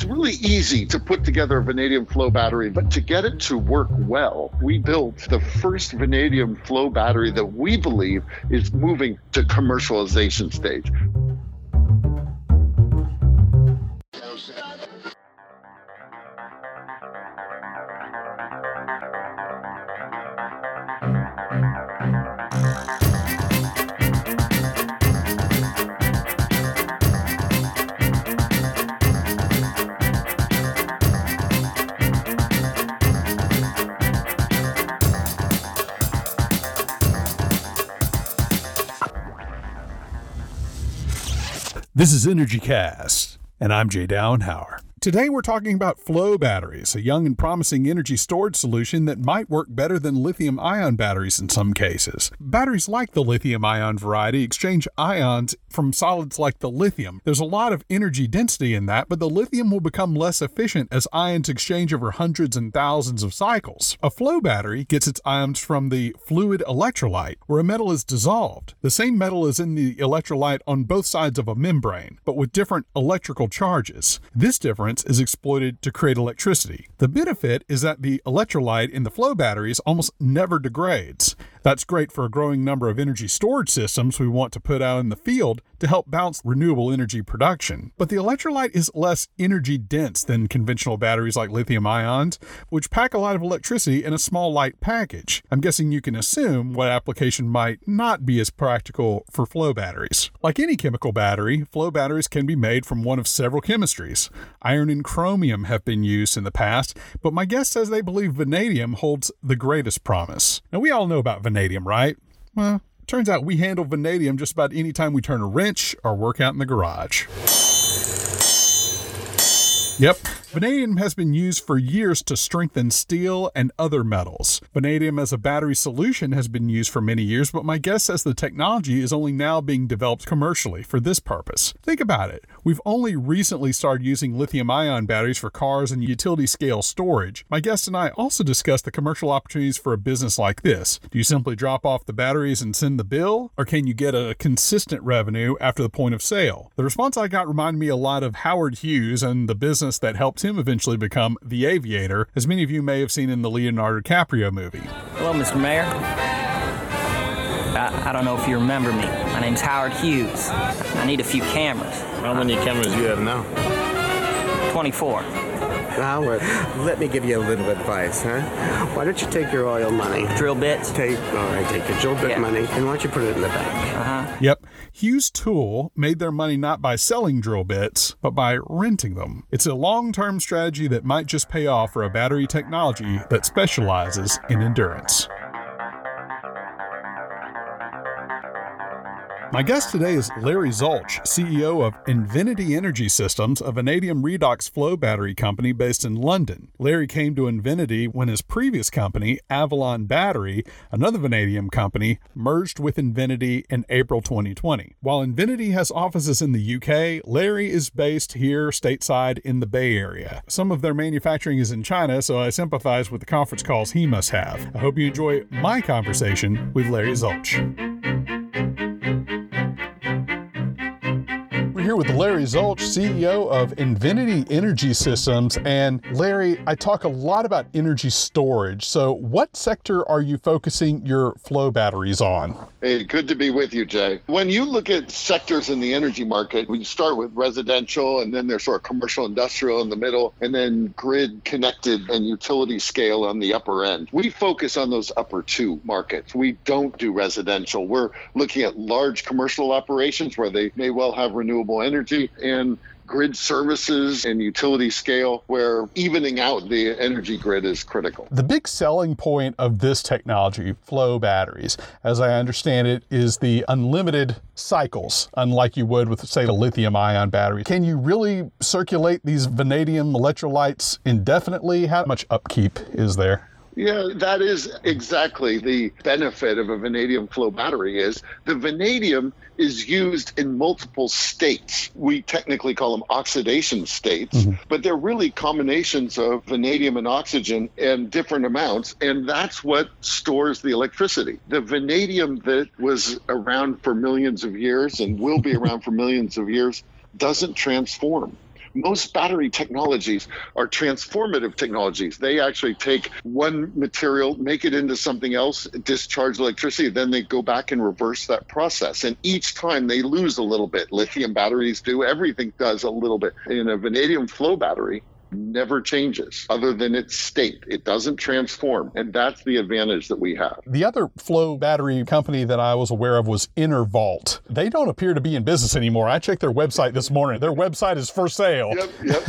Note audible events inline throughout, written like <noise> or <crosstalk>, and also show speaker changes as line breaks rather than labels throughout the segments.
It's really easy to put together a vanadium flow battery, but to get it to work well, we built the first vanadium flow battery that we believe is moving to commercialization stage.
This is Energy Cast, and I'm Jay Downhauer. Today we're talking about flow batteries, a young and promising energy storage solution that might work better than lithium ion batteries in some cases. Batteries like the lithium ion variety exchange ions from solids like the lithium. There's a lot of energy density in that, but the lithium will become less efficient as ions exchange over hundreds and thousands of cycles. A flow battery gets its ions from the fluid electrolyte, where a metal is dissolved. The same metal is in the electrolyte on both sides of a membrane, but with different electrical charges. This difference difference is exploited to create electricity. The benefit is that the electrolyte in the flow batteries almost never degrades. That's great for a growing number of energy storage systems we want to put out in the field to help balance renewable energy production. But the electrolyte is less energy dense than conventional batteries like lithium ions, which pack a lot of electricity in a small light package. I'm guessing you can assume what application might not be as practical for flow batteries. Like any chemical battery, flow batteries can be made from one of several chemistries. Iron and chromium have been used in the past, but my guest says they believe vanadium holds the greatest promise. Now, we all know about vanadium, right? Well, turns out we handle vanadium just about any time we turn a wrench or work out in the garage. Yep, Vanadium has been used for years to strengthen steel and other metals. Vanadium as a battery solution has been used for many years, but my guess says the technology is only now being developed commercially for this purpose. Think about it. We've only recently started using lithium ion batteries for cars and utility scale storage. My guest and I also discussed the commercial opportunities for a business like this. Do you simply drop off the batteries and send the bill, or can you get a consistent revenue after the point of sale? The response I got reminded me a lot of Howard Hughes and the business that helped helped him eventually become the aviator, as many of you may have seen in the Leonardo DiCaprio movie.
Hello, Mr. Mayor. I, I, don't know if you remember me. My name's Howard Hughes. I need a few cameras.
How many cameras do you have now?
24.
Howard, let me give you a little advice, huh? Why don't you take your oil money?
Drill bits?
Take, all right, take your drill bit yeah. money, and why don't you put it in the bank?
Uh-huh.
Yep. Hughes Tool made their money not by selling drill bits, but by renting them. It's a long term strategy that might just pay off for a battery technology that specializes in endurance. My guest today is Larry Zulch, CEO of Invinity Energy Systems, a vanadium redox flow battery company based in London. Larry came to Invinity when his previous company, Avalon Battery, another vanadium company, merged with Invinity in April 2020. While Invinity has offices in the UK, Larry is based here stateside in the Bay Area. Some of their manufacturing is in China, so I sympathize with the conference calls he must have. I hope you enjoy my conversation with Larry Zulch. Larry CEO of Invinity Energy Systems. And Larry, I talk a lot about energy storage. So, what sector are you focusing your flow batteries on?
Hey, good to be with you, Jay. When you look at sectors in the energy market, we start with residential, and then there's sort of commercial industrial in the middle, and then grid connected and utility scale on the upper end. We focus on those upper two markets. We don't do residential. We're looking at large commercial operations where they may well have renewable energy and grid services and utility scale where evening out the energy grid is critical.
The big selling point of this technology, flow batteries, as I understand it, is the unlimited cycles, unlike you would with, say, a lithium ion battery. Can you really circulate these vanadium electrolytes indefinitely? How much upkeep is there?
Yeah, that is exactly the benefit of a vanadium flow battery is the vanadium is used in multiple states. We technically call them oxidation states, mm-hmm. but they're really combinations of vanadium and oxygen in different amounts, and that's what stores the electricity. The vanadium that was around for millions of years and will be around for millions of years doesn't transform Most battery technologies are transformative technologies. They actually take one material, make it into something else, discharge electricity, then they go back and reverse that process. And each time they lose a little bit. Lithium batteries do, everything does a little bit. In a vanadium flow battery, never changes other than its state. It doesn't transform. And that's the advantage that we have.
The other flow battery company that I was aware of was EnerVault. They don't appear to be in business anymore. I checked their website this morning. Their website is for sale.
Yep, yep.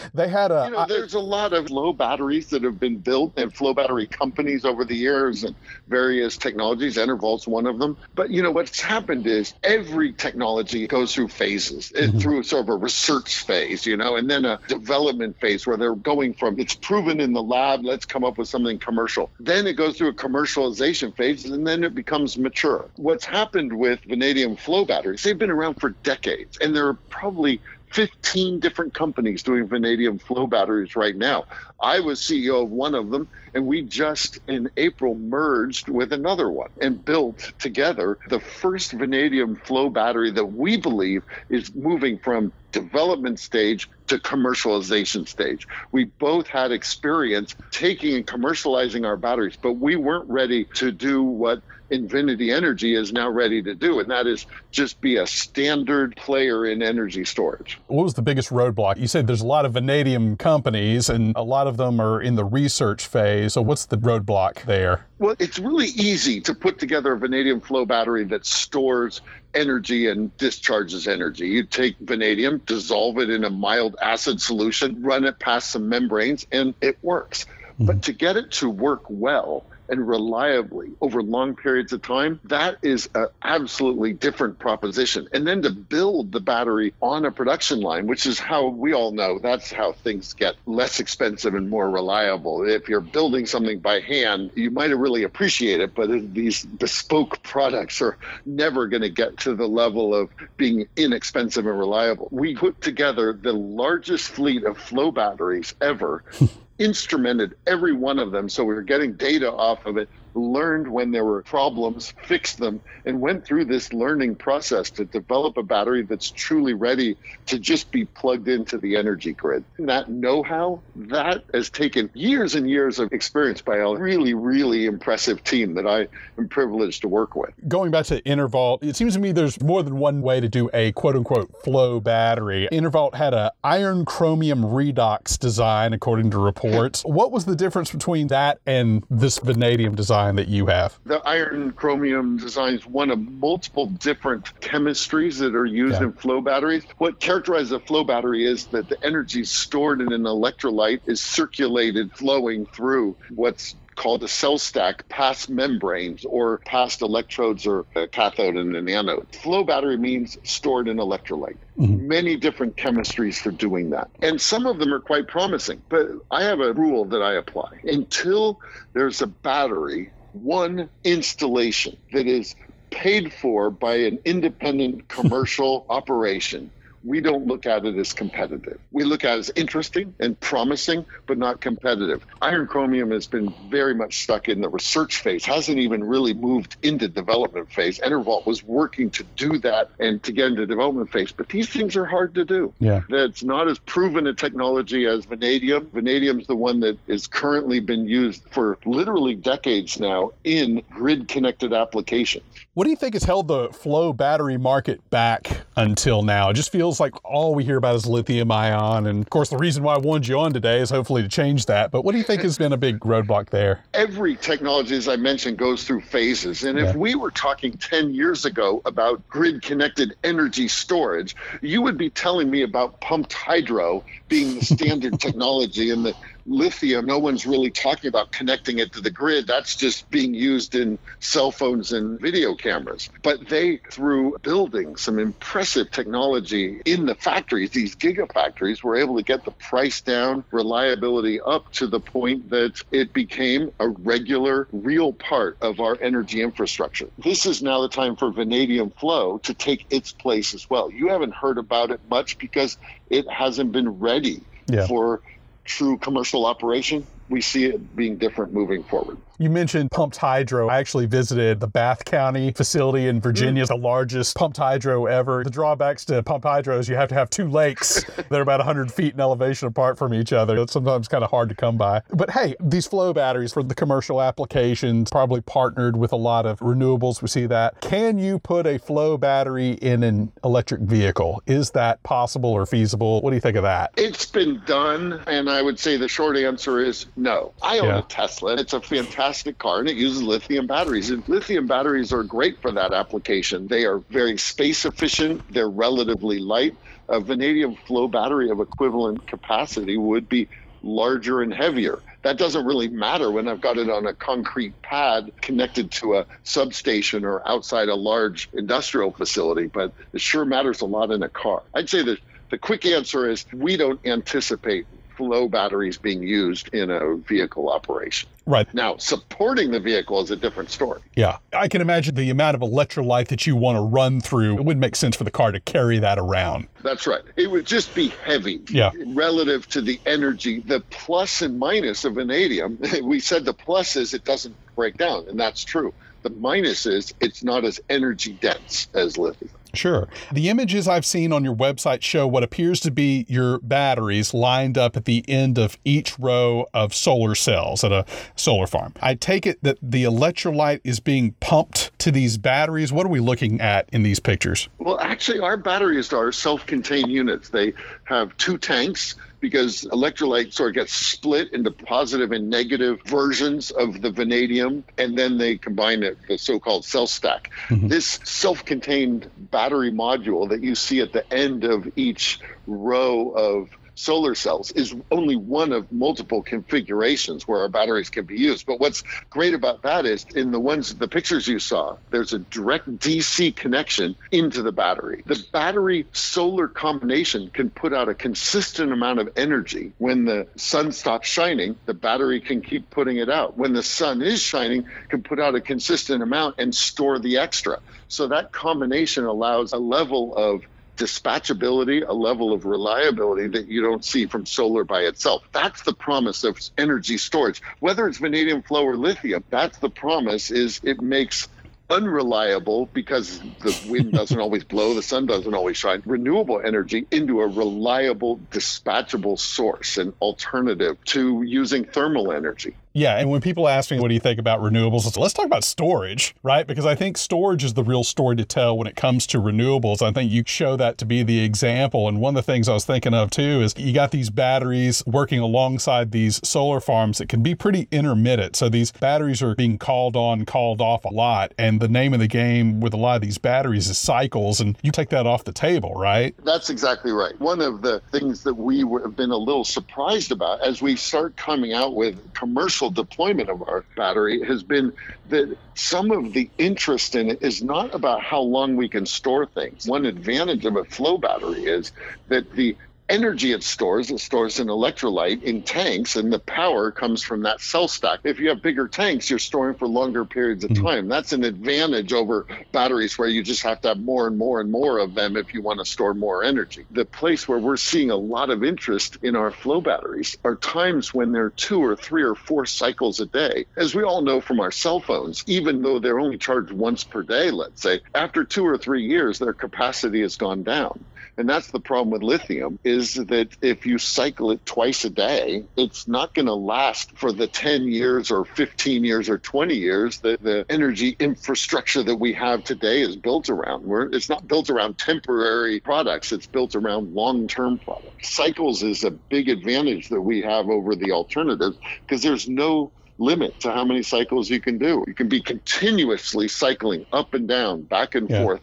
<laughs>
they had a.
You know, there's a lot of flow batteries that have been built and flow battery companies over the years and various technologies. EnerVault's one of them. But you know what's happened is every technology goes through phases, mm-hmm. through sort of a research phase, you know, and then a development phase where they're going from it's proven in the lab, let's come up with something commercial. Then it goes through a commercialization phase and then it becomes mature. What's happened with vanadium flow batteries, they've been around for decades and there are probably 15 different companies doing vanadium flow batteries right now. I was CEO of one of them, and we just in April merged with another one and built together the first vanadium flow battery that we believe is moving from development stage to commercialization stage. We both had experience taking and commercializing our batteries, but we weren't ready to do what Invinity Energy is now ready to do, and that is just be a standard player in energy storage.
What was the biggest roadblock? You said there's a lot of vanadium companies, and a lot of them are in the research phase. So, what's the roadblock there?
Well, it's really easy to put together a vanadium flow battery that stores energy and discharges energy. You take vanadium, dissolve it in a mild acid solution, run it past some membranes, and it works. Mm-hmm. But to get it to work well, and reliably over long periods of time, that is an absolutely different proposition. And then to build the battery on a production line, which is how we all know that's how things get less expensive and more reliable. If you're building something by hand, you might really appreciate it, but these bespoke products are never going to get to the level of being inexpensive and reliable. We put together the largest fleet of flow batteries ever <laughs> instrumented every one of them. So we were getting data off of it learned when there were problems, <laughs> fixed them, and went through this learning process to develop a battery that's truly ready to just be plugged into the energy grid. That know how, that has taken years and years of experience by a really, really impressive team that I am privileged to work with.
Going back to EnerVault, it seems to me there's more than one way to do a quote unquote flow battery. EnerVault had a iron chromium redox design, according to reports. what was the difference between that and this vanadium design? Design that you have?
The iron chromium design is one of multiple different chemistries that are used yeah. in flow batteries. What characterizes a flow battery is that the energy stored in an electrolyte is circulated flowing through what's called a cell stack past membranes or past electrodes or a cathode and an anode. Flow battery means stored in electrolyte. Mm-hmm. Many different chemistries for doing that. And some of them are quite promising. But I have a rule that I apply. Until there's a battery, one installation that is paid for by an independent commercial <laughs> operation we don't look at it as competitive. We look at it as interesting and promising, but not competitive. Iron chromium has been very much stuck in the research phase, hasn't even really moved into development phase. EnerVault was working to do that and to get into development phase, but these things are hard to do.
Yeah.
That's not as proven a technology as vanadium. Vanadium is the one that is currently been used for literally decades now in grid connected applications.
What do you think has held the flow battery market back until now? It just feels like all we hear about is lithium ion. And of course, the reason why I wanted you on today is hopefully to change that. But what do you think has been a big roadblock there?
Every technology, as I mentioned, goes through phases. And yeah. if we were talking 10 years ago about grid connected energy storage, you would be telling me about pumped hydro being the standard <laughs> technology and the lithium, no one's really talking about connecting it to the grid. That's just being used in cell phones and video cameras. But they, through building some impressive technology in the factories, these gigafactories, were able to get the price down, reliability up to the point that it became a regular, real part of our energy infrastructure. This is now the time for vanadium flow to take its place as well. You haven't heard about it much because it hasn't been ready yeah. for true commercial operation, we see it being different moving forward.
You mentioned pumped hydro. I actually visited the Bath County facility in Virginia, mm. the largest pumped hydro ever. The drawbacks to pumped hydro is you have to have two lakes <laughs> that are about 100 feet in elevation apart from each other. It's sometimes kind of hard to come by. But hey, these flow batteries for the commercial applications probably partnered with a lot of renewables. We see that. Can you put a flow battery in an electric vehicle? Is that possible or feasible? What do you think of that?
It's been done, and I would say the short answer is no. I own yeah. a Tesla. It's a fantastic car, and it uses lithium batteries. And lithium batteries are great for that application. They are very space efficient. They're relatively light. A vanadium flow battery of equivalent capacity would be larger and heavier. That doesn't really matter when I've got it on a concrete pad connected to a substation or outside a large industrial facility, but it sure matters a lot in a car. I'd say that the quick answer is we don't anticipate flow batteries being used in a vehicle operation.
Right.
Now, supporting the vehicle is a different story.
Yeah. I can imagine the amount of electrolyte that you want to run through. It wouldn't make sense for the car to carry that around.
That's right. It would just be heavy
yeah.
relative to the energy. The plus and minus of vanadium, <laughs> we said the plus is it doesn't break down, and that's true. The minus is it's not as energy dense as lithium.
Sure. The images I've seen on your website show what appears to be your batteries lined up at the end of each row of solar cells at a solar farm. I take it that the electrolyte is being pumped to these batteries. What are we looking at in these pictures?
Well, actually, our batteries are self contained units. They have two tanks because electrolyte sort of gets split into positive and negative versions of the vanadium, and then they combine it, the so-called cell stack. Mm-hmm. This self-contained battery module that you see at the end of each row of solar cells is only one of multiple configurations where our batteries can be used. But what's great about that is in the ones, the pictures you saw, there's a direct DC connection into the battery. The battery solar combination can put out a consistent amount of energy. When the sun stops shining, the battery can keep putting it out. When the sun is shining, can put out a consistent amount and store the extra. So that combination allows a level of dispatchability, a level of reliability that you don't see from solar by itself. That's the promise of energy storage. Whether it's vanadium flow or lithium, that's the promise is it makes unreliable because the wind <laughs> doesn't always blow, the sun doesn't always shine, renewable energy into a reliable, dispatchable source, an alternative to using thermal energy.
Yeah, and when people ask me what do you think about renewables, let's talk about storage, right? Because I think storage is the real story to tell when it comes to renewables. I think you show that to be the example. And one of the things I was thinking of too is you got these batteries working alongside these solar farms that can be pretty intermittent. So these batteries are being called on, called off a lot. And the name of the game with a lot of these batteries is cycles, and you take that off the table, right?
That's exactly right. One of the things that we have been a little surprised about as we start coming out with commercial deployment of our battery has been that some of the interest in it is not about how long we can store things. One advantage of a flow battery is that the energy it stores. It stores an electrolyte in tanks, and the power comes from that cell stack. If you have bigger tanks, you're storing for longer periods of mm-hmm. time. That's an advantage over batteries where you just have to have more and more and more of them if you want to store more energy. The place where we're seeing a lot of interest in our flow batteries are times when they're two or three or four cycles a day. As we all know from our cell phones, even though they're only charged once per day, let's say, after two or three years, their capacity has gone down. And that's the problem with lithium is that if you cycle it twice a day, it's not going to last for the 10 years or 15 years or 20 years that the energy infrastructure that we have today is built around. It's not built around temporary products, it's built around long-term products. Cycles is a big advantage that we have over the alternatives because there's no limit to how many cycles you can do. You can be continuously cycling up and down, back and yeah. forth,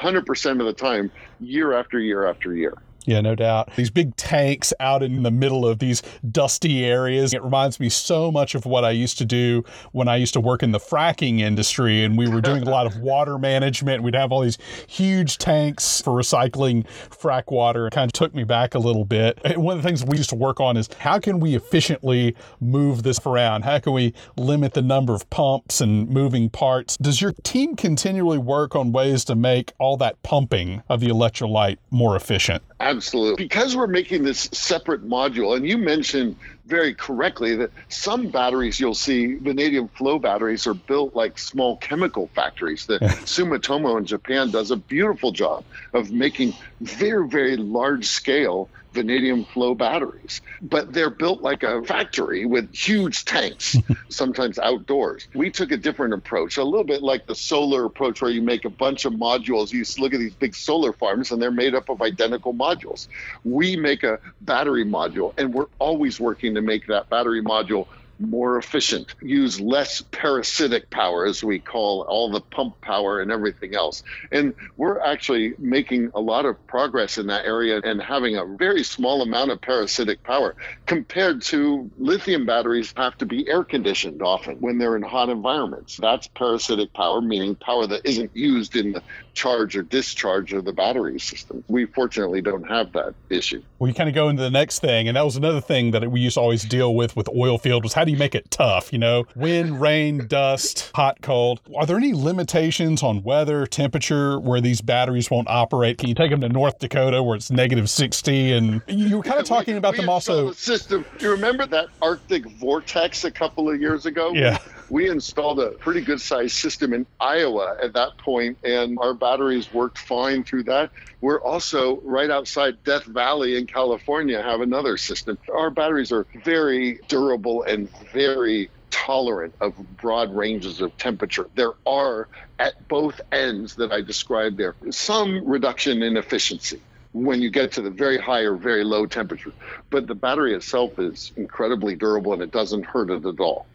100% of the time, year after year after year.
Yeah, no doubt. These big tanks out in the middle of these dusty areas. It reminds me so much of what I used to do when I used to work in the fracking industry and we were doing a lot of water management. We'd have all these huge tanks for recycling frack water. It kind of took me back a little bit. And one of the things we used to work on is how can we efficiently move this around? How can we limit the number of pumps and moving parts? Does your team continually work on ways to make all that pumping of the electrolyte more efficient?
Absolutely. Because we're making this separate module, and you mentioned very correctly that some batteries you'll see vanadium flow batteries are built like small chemical factories. The <laughs> Sumitomo in Japan does a beautiful job of making very, very large scale vanadium flow batteries, but they're built like a factory with huge tanks, <laughs> sometimes outdoors. We took a different approach, a little bit like the solar approach, where you make a bunch of modules. You look at these big solar farms and they're made up of identical modules. We make a battery module, and we're always working to make that battery module more efficient, use less parasitic power, as we call all the pump power and everything else. And we're actually making a lot of progress in that area and having a very small amount of parasitic power compared to lithium batteries have to be air conditioned often when they're in hot environments. That's parasitic power, meaning power that isn't used in the charge or discharge of the battery system. We fortunately don't have that issue.
Well, you kind of go into the next thing, and that was another thing that we used to always deal with with oil field was how do you make it tough? You know, wind, <laughs> rain, dust, hot, cold. Are there any limitations on weather, temperature, where these batteries won't operate? Can you take them to North Dakota where it's negative 60? And you were kind of talking
we,
about
we
them also.
The system. Do you remember that Arctic vortex a couple of years ago?
Yeah
we installed a pretty good sized system in Iowa at that point, and our batteries worked fine through that. We're also right outside Death Valley in California, have another system. Our batteries are very durable and very tolerant of broad ranges of temperature. There are, at both ends that I described there, some reduction in efficiency when you get to the very high or very low temperature. But the battery itself is incredibly durable and it doesn't hurt it at all.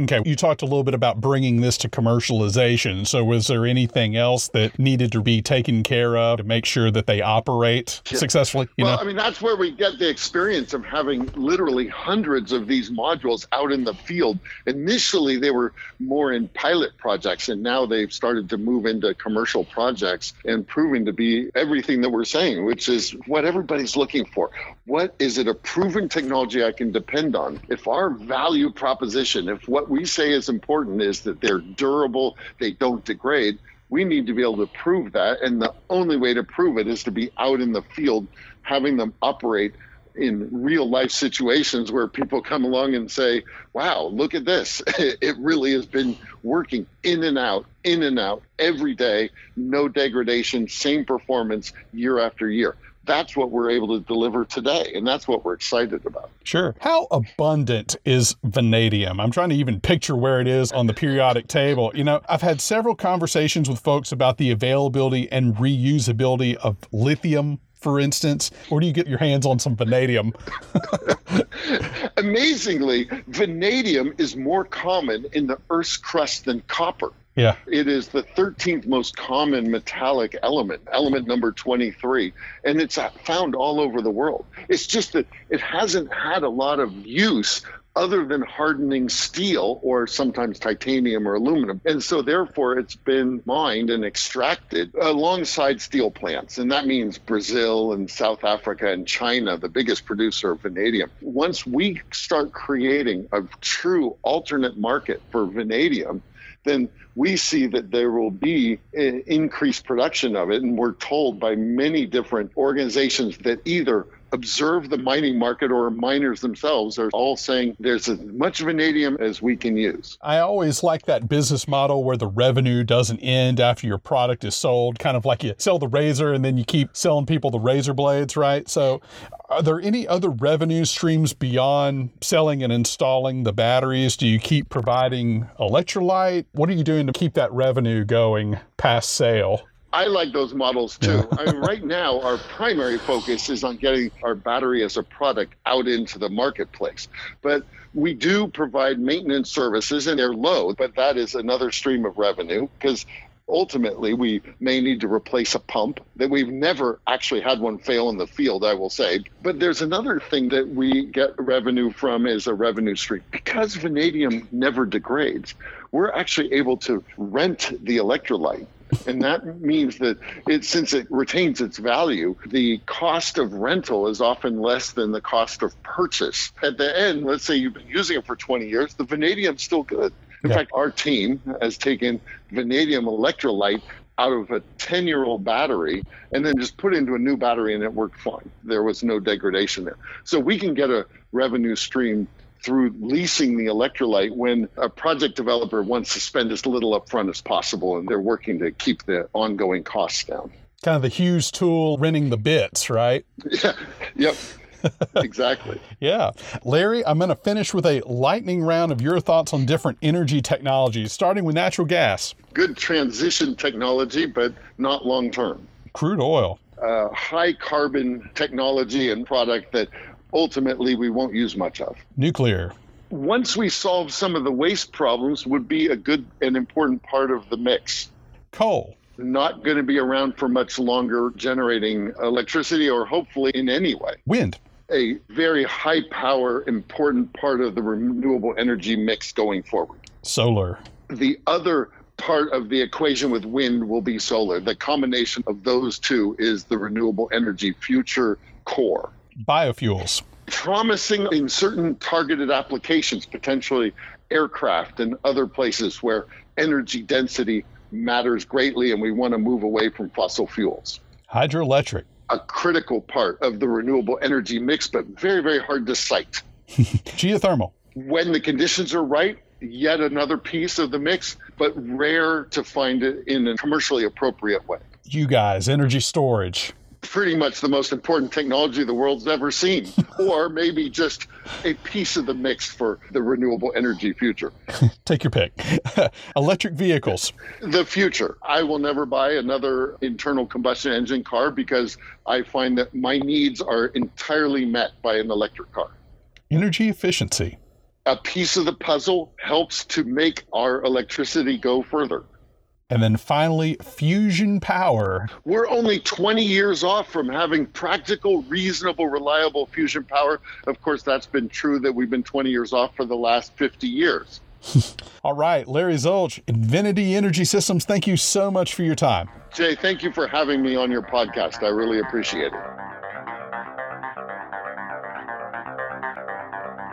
Okay, you talked a little bit about bringing this to commercialization. So, was there anything else that needed to be taken care of to make sure that they operate yeah. successfully?
well, know? I mean, that's where we get the experience of having literally hundreds of these modules out in the field. Initially, they were more in pilot projects, and now they've started to move into commercial projects and proving to be everything that we're saying, which is what everybody's looking for. What is it a proven technology I can depend on? If our value proposition, if what we say is important is that they're durable, they don't degrade. We need to be able to prove that. And the only way to prove it is to be out in the field, having them operate in real life situations where people come along and say, wow, look at this. <laughs> It really has been working in and out, in and out every day, no degradation, same performance year after year that's what we're able to deliver today. And that's what we're excited about.
Sure. How abundant is vanadium? I'm trying to even picture where it is on the periodic table. You know, I've had several conversations with folks about the availability and reusability of lithium for instance? Where do you get your hands on some vanadium? <laughs>
Amazingly, vanadium is more common in the Earth's crust than copper.
Yeah.
It is the 13th most common metallic element, element number 23, and it's uh, found all over the world. It's just that it hasn't had a lot of use other than hardening steel or sometimes titanium or aluminum. And so, therefore, it's been mined and extracted alongside steel plants. And that means Brazil and South Africa and China, the biggest producer of vanadium. Once we start creating a true alternate market for vanadium, then we see that there will be increased production of it. And we're told by many different organizations that either observe the mining market or miners themselves are all saying there's as much vanadium as we can use.
I always like that business model where the revenue doesn't end after your product is sold, kind of like you sell the razor and then you keep selling people the razor blades, right? So, are there any other revenue streams beyond selling and installing the batteries? Do you keep providing electrolyte? What are you doing to keep that revenue going past sale?
I like those models too. I mean, right now, our primary focus is on getting our battery as a product out into the marketplace. But we do provide maintenance services, and they're low, but that is another stream of revenue because ultimately we may need to replace a pump that we've never actually had one fail in the field i will say but there's another thing that we get revenue from is a revenue stream because vanadium never degrades we're actually able to rent the electrolyte and that means that it since it retains its value the cost of rental is often less than the cost of purchase at the end let's say you've been using it for 20 years the vanadium's still good in yeah. fact our team has taken vanadium electrolyte out of a 10 year old battery and then just put it into a new battery and it worked fine. There was no degradation there. So we can get a revenue stream through leasing the electrolyte when a project developer wants to spend as little upfront as possible and they're working to keep the ongoing costs down.
Kind of the Hughes tool renting the bits, right?
Yeah. Yep. <laughs> exactly.
Yeah. Larry, I'm going to finish with a lightning round of your thoughts on different energy technologies, starting with natural gas.
Good transition technology, but not long term.
Crude oil.
Uh, high carbon technology and product that ultimately we won't use much of.
Nuclear.
Once we solve some of the waste problems, would be a good and important part of the mix.
Coal.
Not going to be around for much longer generating electricity or hopefully in any way.
Wind
a very high power, important part of the renewable energy mix going forward.
Solar.
The other part of the equation with wind will be solar. The combination of those two is the renewable energy future core.
Biofuels.
Promising in certain targeted applications, potentially aircraft and other places where energy density matters greatly and we want to move away from fossil fuels.
Hydroelectric
a critical part of the renewable energy mix, but very, very hard to site. <laughs>
Geothermal.
When the conditions are right, yet another piece of the mix, but rare to find it in a commercially appropriate way.
You guys, energy storage
pretty much the most important technology the world's ever seen, <laughs> or maybe just a piece of the mix for the renewable energy future. <laughs>
Take your pick. <laughs> Electric vehicles.
The future. I will never buy another internal combustion engine car because I find that my needs are entirely met by an electric car.
Energy efficiency.
A piece of the puzzle helps to make our electricity go further.
And then finally, fusion power.
We're only 20 years off from having practical, reasonable, reliable fusion power. Of course, that's been true that we've been 20 years off for the last 50 years. <laughs>
All right, Larry Zulch, Invinity Energy Systems, thank you so much for your time.
Jay, thank you for having me on your podcast. I really appreciate it.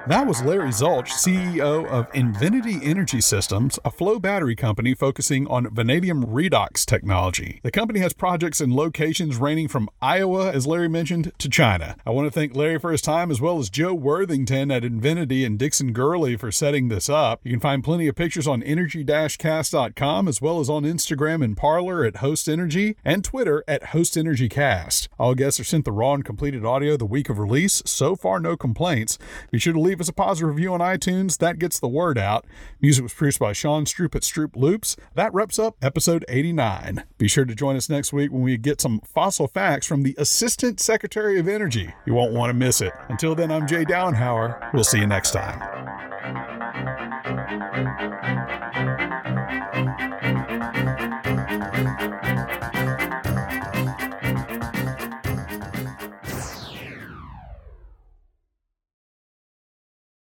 That was Larry Zulch, CEO of Invinity Energy Systems, a flow battery company focusing on vanadium redox technology. The company has projects in locations ranging from Iowa, as Larry mentioned, to China. I want to thank Larry for his time, as well as Joe Worthington at Invinity and Dixon Gurley for setting this up. You can find plenty of pictures on energy-cast.com, as well as on Instagram and Parler at Host Energy and Twitter at Host Energy Cast. All guests are sent the raw and completed audio the week of release. So far, no complaints. Be sure to leave leave us a positive review on iTunes. That gets the word out. Music was produced by Sean Stroop at Stroop Loops. That wraps up episode 89. Be sure to join us next week when we get some fossil facts from the Assistant Secretary of Energy. You won't want to miss it. Until then, I'm Jay Downhauer. We'll see you next time.